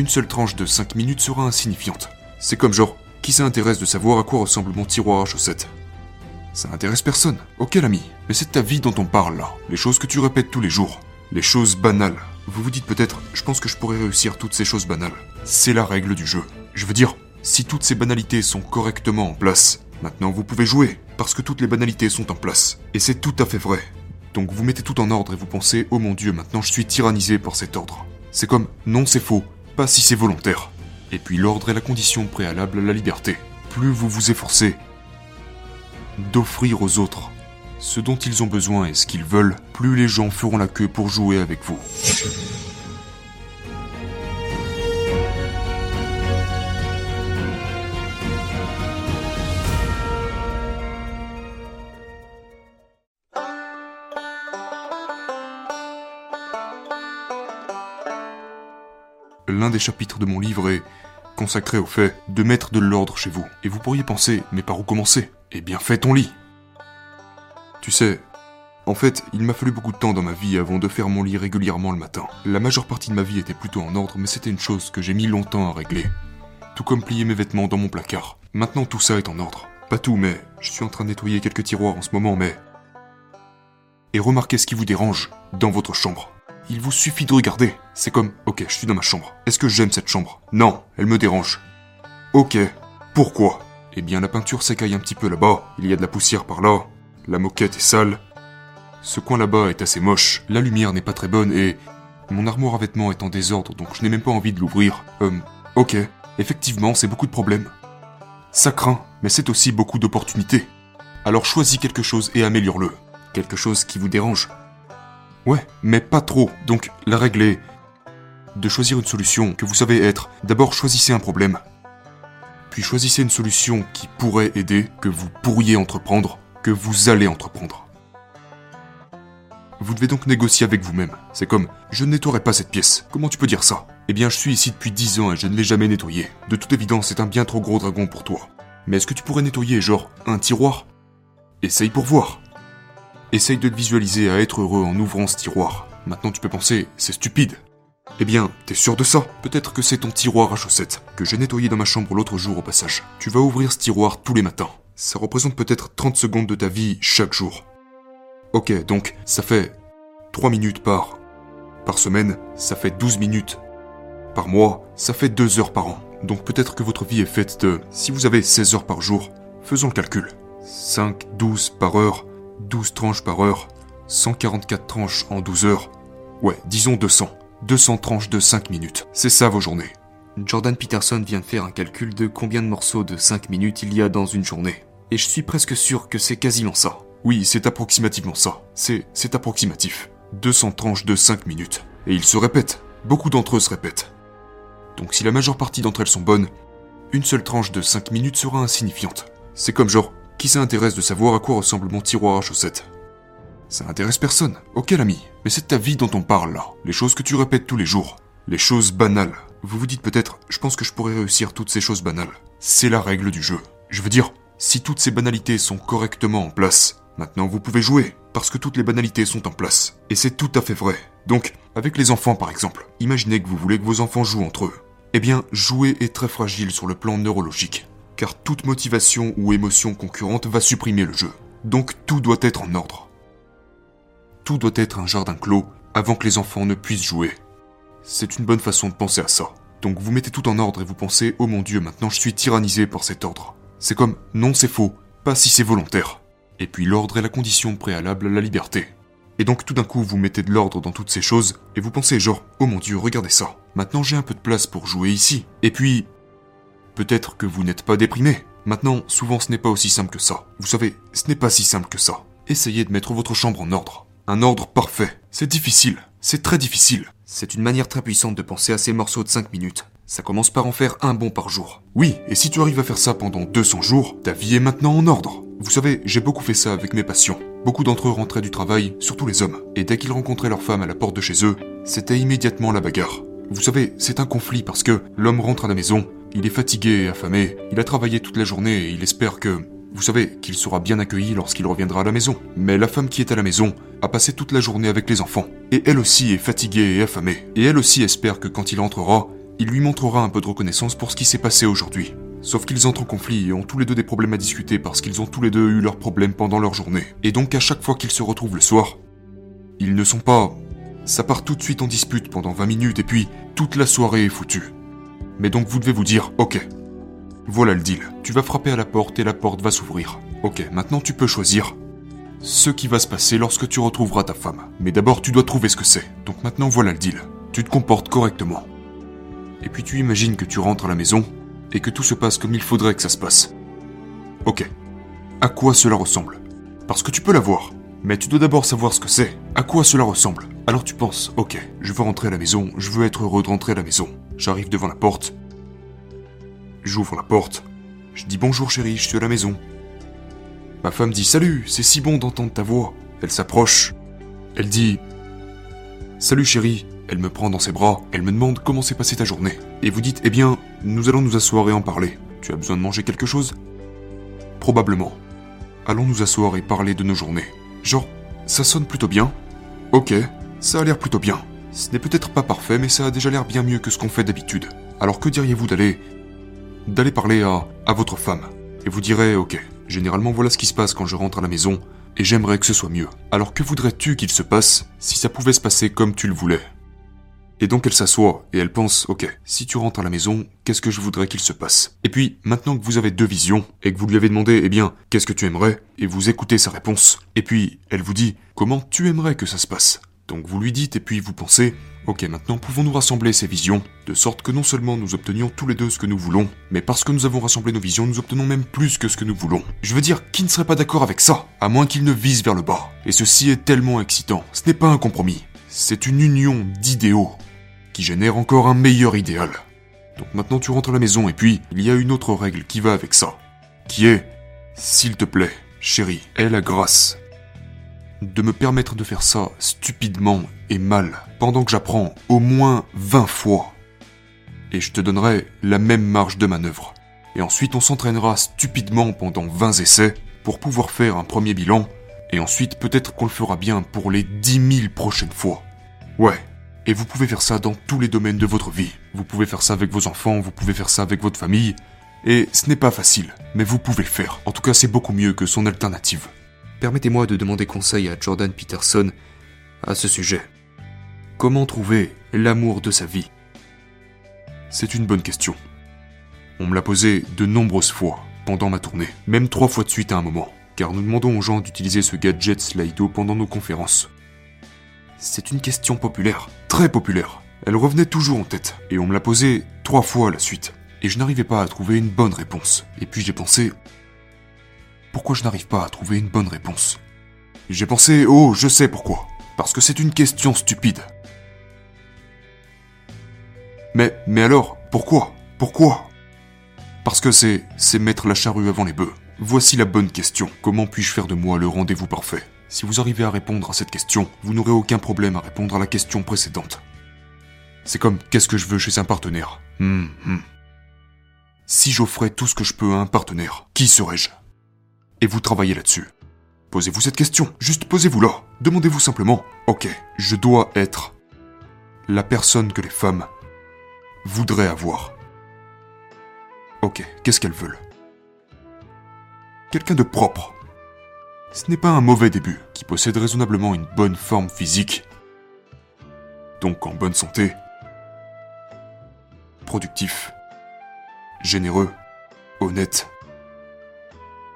une seule tranche de 5 minutes sera insignifiante. C'est comme genre, qui s'intéresse de savoir à quoi ressemble mon tiroir à chaussettes? Ça intéresse personne. Ok l'ami, mais c'est ta vie dont on parle là. Les choses que tu répètes tous les jours. Les choses banales. Vous vous dites peut-être, je pense que je pourrais réussir toutes ces choses banales. C'est la règle du jeu. Je veux dire, si toutes ces banalités sont correctement en place, maintenant vous pouvez jouer, parce que toutes les banalités sont en place. Et c'est tout à fait vrai. Donc vous mettez tout en ordre et vous pensez, oh mon dieu, maintenant je suis tyrannisé par cet ordre. C'est comme, non c'est faux, si c'est volontaire. Et puis l'ordre est la condition préalable à la liberté. Plus vous vous efforcez d'offrir aux autres ce dont ils ont besoin et ce qu'ils veulent, plus les gens feront la queue pour jouer avec vous. L'un des chapitres de mon livre est consacré au fait de mettre de l'ordre chez vous. Et vous pourriez penser, mais par où commencer? Eh bien, fais ton lit Tu sais, en fait, il m'a fallu beaucoup de temps dans ma vie avant de faire mon lit régulièrement le matin. La majeure partie de ma vie était plutôt en ordre, mais c'était une chose que j'ai mis longtemps à régler. Tout comme plier mes vêtements dans mon placard. Maintenant, tout ça est en ordre. Pas tout, mais je suis en train de nettoyer quelques tiroirs en ce moment, mais... Et remarquez ce qui vous dérange dans votre chambre. Il vous suffit de regarder. C'est comme, ok, je suis dans ma chambre. Est-ce que j'aime cette chambre? Non, elle me dérange. Ok, pourquoi? Eh bien, la peinture s'écaille un petit peu là-bas. Il y a de la poussière par là. La moquette est sale. Ce coin là-bas est assez moche. La lumière n'est pas très bonne et mon armoire à vêtements est en désordre, donc je n'ai même pas envie de l'ouvrir. Hum, ok, effectivement, c'est beaucoup de problèmes. Ça craint, mais c'est aussi beaucoup d'opportunités. Alors choisis quelque chose et améliore-le. Quelque chose qui vous dérange. Ouais, mais pas trop. Donc la règle est de choisir une solution que vous savez être. D'abord choisissez un problème. Puis choisissez une solution qui pourrait aider, que vous pourriez entreprendre, que vous allez entreprendre. Vous devez donc négocier avec vous-même. C'est comme je ne nettoierai pas cette pièce. Comment tu peux dire ça? Eh bien, je suis ici depuis 10 ans et je ne l'ai jamais nettoyé. De toute évidence, c'est un bien trop gros dragon pour toi. Mais est-ce que tu pourrais nettoyer, genre, un tiroir? Essaye pour voir. Essaye de te visualiser à être heureux en ouvrant ce tiroir. Maintenant tu peux penser, c'est stupide. Eh bien, t'es sûr de ça? Peut-être que c'est ton tiroir à chaussettes, que j'ai nettoyé dans ma chambre l'autre jour au passage. Tu vas ouvrir ce tiroir tous les matins. Ça représente peut-être 30 secondes de ta vie chaque jour. Ok, donc ça fait 3 minutes par... Par semaine, ça fait 12 minutes. Par mois, ça fait 2 heures par an. Donc peut-être que votre vie est faite de... Si vous avez 16 heures par jour, faisons le calcul. 5, 12 par heure, 12 tranches par heure, 144 tranches en 12 heures. Ouais, disons 200. 200 tranches de 5 minutes. C'est ça vos journées. Jordan Peterson vient de faire un calcul de combien de morceaux de 5 minutes il y a dans une journée. Et je suis presque sûr que c'est quasiment ça. Oui, c'est approximativement ça. C'est, c'est approximatif. 200 tranches de 5 minutes. Et ils se répètent. Beaucoup d'entre eux se répètent. Donc si la majeure partie d'entre elles sont bonnes, une seule tranche de 5 minutes sera insignifiante. C'est comme genre, qui s'intéresse de savoir à quoi ressemble mon tiroir à chaussettes Ça intéresse personne. Ok l'ami, mais c'est ta vie dont on parle là. Les choses que tu répètes tous les jours. Les choses banales. Vous vous dites peut-être, je pense que je pourrais réussir toutes ces choses banales. C'est la règle du jeu. Je veux dire, si toutes ces banalités sont correctement en place, maintenant vous pouvez jouer, parce que toutes les banalités sont en place. Et c'est tout à fait vrai. Donc, avec les enfants par exemple, imaginez que vous voulez que vos enfants jouent entre eux. Eh bien, jouer est très fragile sur le plan neurologique car toute motivation ou émotion concurrente va supprimer le jeu. Donc tout doit être en ordre. Tout doit être un jardin clos avant que les enfants ne puissent jouer. C'est une bonne façon de penser à ça. Donc vous mettez tout en ordre et vous pensez Oh mon dieu, maintenant je suis tyrannisé par cet ordre. C'est comme Non, c'est faux, pas si c'est volontaire. Et puis l'ordre est la condition préalable à la liberté. Et donc tout d'un coup vous mettez de l'ordre dans toutes ces choses et vous pensez genre Oh mon dieu, regardez ça. Maintenant j'ai un peu de place pour jouer ici. Et puis Peut-être que vous n'êtes pas déprimé. Maintenant, souvent ce n'est pas aussi simple que ça. Vous savez, ce n'est pas si simple que ça. Essayez de mettre votre chambre en ordre. Un ordre parfait. C'est difficile. C'est très difficile. C'est une manière très puissante de penser à ces morceaux de 5 minutes. Ça commence par en faire un bon par jour. Oui, et si tu arrives à faire ça pendant 200 jours, ta vie est maintenant en ordre. Vous savez, j'ai beaucoup fait ça avec mes patients. Beaucoup d'entre eux rentraient du travail, surtout les hommes. Et dès qu'ils rencontraient leur femme à la porte de chez eux, c'était immédiatement la bagarre. Vous savez, c'est un conflit parce que l'homme rentre à la maison, il est fatigué et affamé, il a travaillé toute la journée et il espère que... Vous savez qu'il sera bien accueilli lorsqu'il reviendra à la maison. Mais la femme qui est à la maison a passé toute la journée avec les enfants. Et elle aussi est fatiguée et affamée. Et elle aussi espère que quand il entrera, il lui montrera un peu de reconnaissance pour ce qui s'est passé aujourd'hui. Sauf qu'ils entrent en conflit et ont tous les deux des problèmes à discuter parce qu'ils ont tous les deux eu leurs problèmes pendant leur journée. Et donc à chaque fois qu'ils se retrouvent le soir, ils ne sont pas... Ça part tout de suite en dispute pendant 20 minutes et puis toute la soirée est foutue. Mais donc vous devez vous dire, ok, voilà le deal. Tu vas frapper à la porte et la porte va s'ouvrir. Ok, maintenant tu peux choisir ce qui va se passer lorsque tu retrouveras ta femme. Mais d'abord tu dois trouver ce que c'est. Donc maintenant voilà le deal. Tu te comportes correctement. Et puis tu imagines que tu rentres à la maison et que tout se passe comme il faudrait que ça se passe. Ok. À quoi cela ressemble? Parce que tu peux l'avoir, mais tu dois d'abord savoir ce que c'est. À quoi cela ressemble Alors tu penses, ok, je veux rentrer à la maison, je veux être heureux de rentrer à la maison. J'arrive devant la porte. J'ouvre la porte. Je dis bonjour chérie, je suis à la maison. Ma femme dit salut, c'est si bon d'entendre ta voix. Elle s'approche. Elle dit Salut chérie, elle me prend dans ses bras, elle me demande comment s'est passée ta journée. Et vous dites, eh bien, nous allons nous asseoir et en parler. Tu as besoin de manger quelque chose? Probablement. Allons nous asseoir et parler de nos journées. Genre, ça sonne plutôt bien. Ok, ça a l'air plutôt bien. Ce n'est peut-être pas parfait, mais ça a déjà l'air bien mieux que ce qu'on fait d'habitude. Alors que diriez-vous d'aller... d'aller parler à... à votre femme Et vous direz, ok, généralement voilà ce qui se passe quand je rentre à la maison, et j'aimerais que ce soit mieux. Alors que voudrais-tu qu'il se passe si ça pouvait se passer comme tu le voulais? Et donc elle s'assoit et elle pense, ok, si tu rentres à la maison, qu'est-ce que je voudrais qu'il se passe? Et puis, maintenant que vous avez deux visions, et que vous lui avez demandé, eh bien, qu'est-ce que tu aimerais? Et vous écoutez sa réponse. Et puis, elle vous dit, comment tu aimerais que ça se passe? Donc vous lui dites et puis vous pensez, ok, maintenant pouvons-nous rassembler ces visions, de sorte que non seulement nous obtenions tous les deux ce que nous voulons, mais parce que nous avons rassemblé nos visions, nous obtenons même plus que ce que nous voulons. Je veux dire, qui ne serait pas d'accord avec ça À moins qu'il ne vise vers le bas. Et ceci est tellement excitant. Ce n'est pas un compromis. C'est une union d'idéaux qui génère encore un meilleur idéal. Donc maintenant tu rentres à la maison et puis il y a une autre règle qui va avec ça, qui est, s'il te plaît, chérie, aie la grâce de me permettre de faire ça stupidement et mal pendant que j'apprends au moins 20 fois. Et je te donnerai la même marge de manœuvre. Et ensuite on s'entraînera stupidement pendant 20 essais pour pouvoir faire un premier bilan. Et ensuite peut-être qu'on le fera bien pour les 10 000 prochaines fois. Ouais, et vous pouvez faire ça dans tous les domaines de votre vie. Vous pouvez faire ça avec vos enfants, vous pouvez faire ça avec votre famille. Et ce n'est pas facile, mais vous pouvez le faire. En tout cas, c'est beaucoup mieux que son alternative. Permettez-moi de demander conseil à Jordan Peterson à ce sujet. Comment trouver l'amour de sa vie? C'est une bonne question. On me l'a posé de nombreuses fois pendant ma tournée, même trois fois de suite à un moment, car nous demandons aux gens d'utiliser ce gadget Slido pendant nos conférences. C'est une question populaire, très populaire. Elle revenait toujours en tête, et on me l'a posée trois fois à la suite. Et je n'arrivais pas à trouver une bonne réponse. Et puis j'ai pensé... Pourquoi je n'arrive pas à trouver une bonne réponse? J'ai pensé, oh, je sais pourquoi. Parce que c'est une question stupide. Mais, mais alors, pourquoi? Pourquoi? Parce que c'est, c'est mettre la charrue avant les bœufs. Voici la bonne question. Comment puis-je faire de moi le rendez-vous parfait? Si vous arrivez à répondre à cette question, vous n'aurez aucun problème à répondre à la question précédente. C'est comme qu'est-ce que je veux chez un partenaire? Hmm, hmm. Si j'offrais tout ce que je peux à un partenaire, qui serais-je? Et vous travaillez là-dessus. Posez-vous cette question, juste posez-vous là. Demandez-vous simplement, ok, je dois être la personne que les femmes voudraient avoir. Ok, qu'est-ce qu'elles veulent? Quelqu'un de propre, ce n'est pas un mauvais début, qui possède raisonnablement une bonne forme physique, donc en bonne santé, productif, généreux, honnête,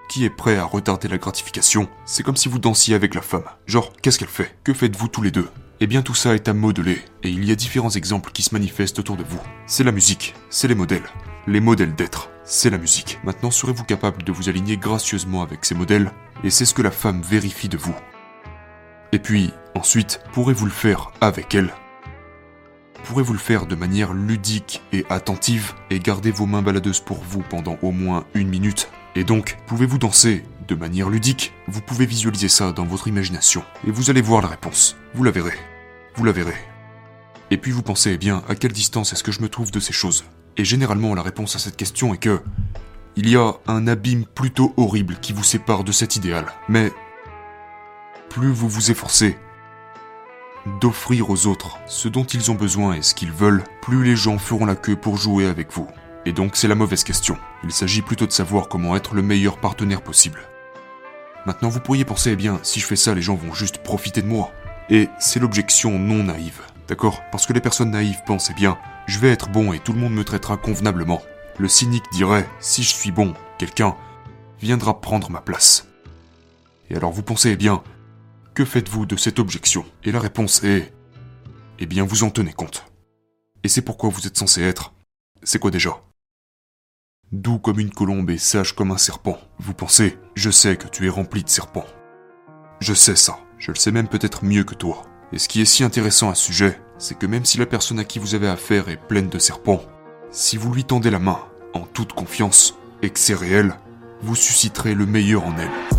qui est prêt à retarder la gratification, c'est comme si vous dansiez avec la femme. Genre, qu'est-ce qu'elle fait? Que faites-vous tous les deux? Eh bien tout ça est à modeler, et il y a différents exemples qui se manifestent autour de vous. C'est la musique, c'est les modèles, les modèles d'être, c'est la musique. Maintenant serez-vous capable de vous aligner gracieusement avec ces modèles? Et c'est ce que la femme vérifie de vous. Et puis, ensuite, pourrez-vous le faire avec elle? Pourrez-vous le faire de manière ludique et attentive et garder vos mains baladeuses pour vous pendant au moins une minute? Et donc, pouvez-vous danser de manière ludique? Vous pouvez visualiser ça dans votre imagination et vous allez voir la réponse. Vous la verrez. Vous la verrez. Et puis vous pensez, eh bien, à quelle distance est-ce que je me trouve de ces choses? Et généralement, la réponse à cette question est que il y a un abîme plutôt horrible qui vous sépare de cet idéal. Mais plus vous vous efforcez, d'offrir aux autres ce dont ils ont besoin et ce qu'ils veulent, plus les gens feront la queue pour jouer avec vous. Et donc c'est la mauvaise question. Il s'agit plutôt de savoir comment être le meilleur partenaire possible. Maintenant vous pourriez penser, eh bien, si je fais ça, les gens vont juste profiter de moi. Et c'est l'objection non naïve. D'accord? Parce que les personnes naïves pensent, eh bien, je vais être bon et tout le monde me traitera convenablement. Le cynique dirait, si je suis bon, quelqu'un viendra prendre ma place. Et alors vous pensez, eh bien, que faites-vous de cette objection? Et la réponse est, eh bien, vous en tenez compte. Et c'est pourquoi vous êtes censé être. C'est quoi déjà? Doux comme une colombe et sage comme un serpent. Vous pensez, je sais que tu es rempli de serpents. Je sais ça, je le sais même peut-être mieux que toi. Et ce qui est si intéressant à ce sujet, c'est que même si la personne à qui vous avez affaire est pleine de serpents, si vous lui tendez la main, en toute confiance, et que c'est réel, vous susciterez le meilleur en elle.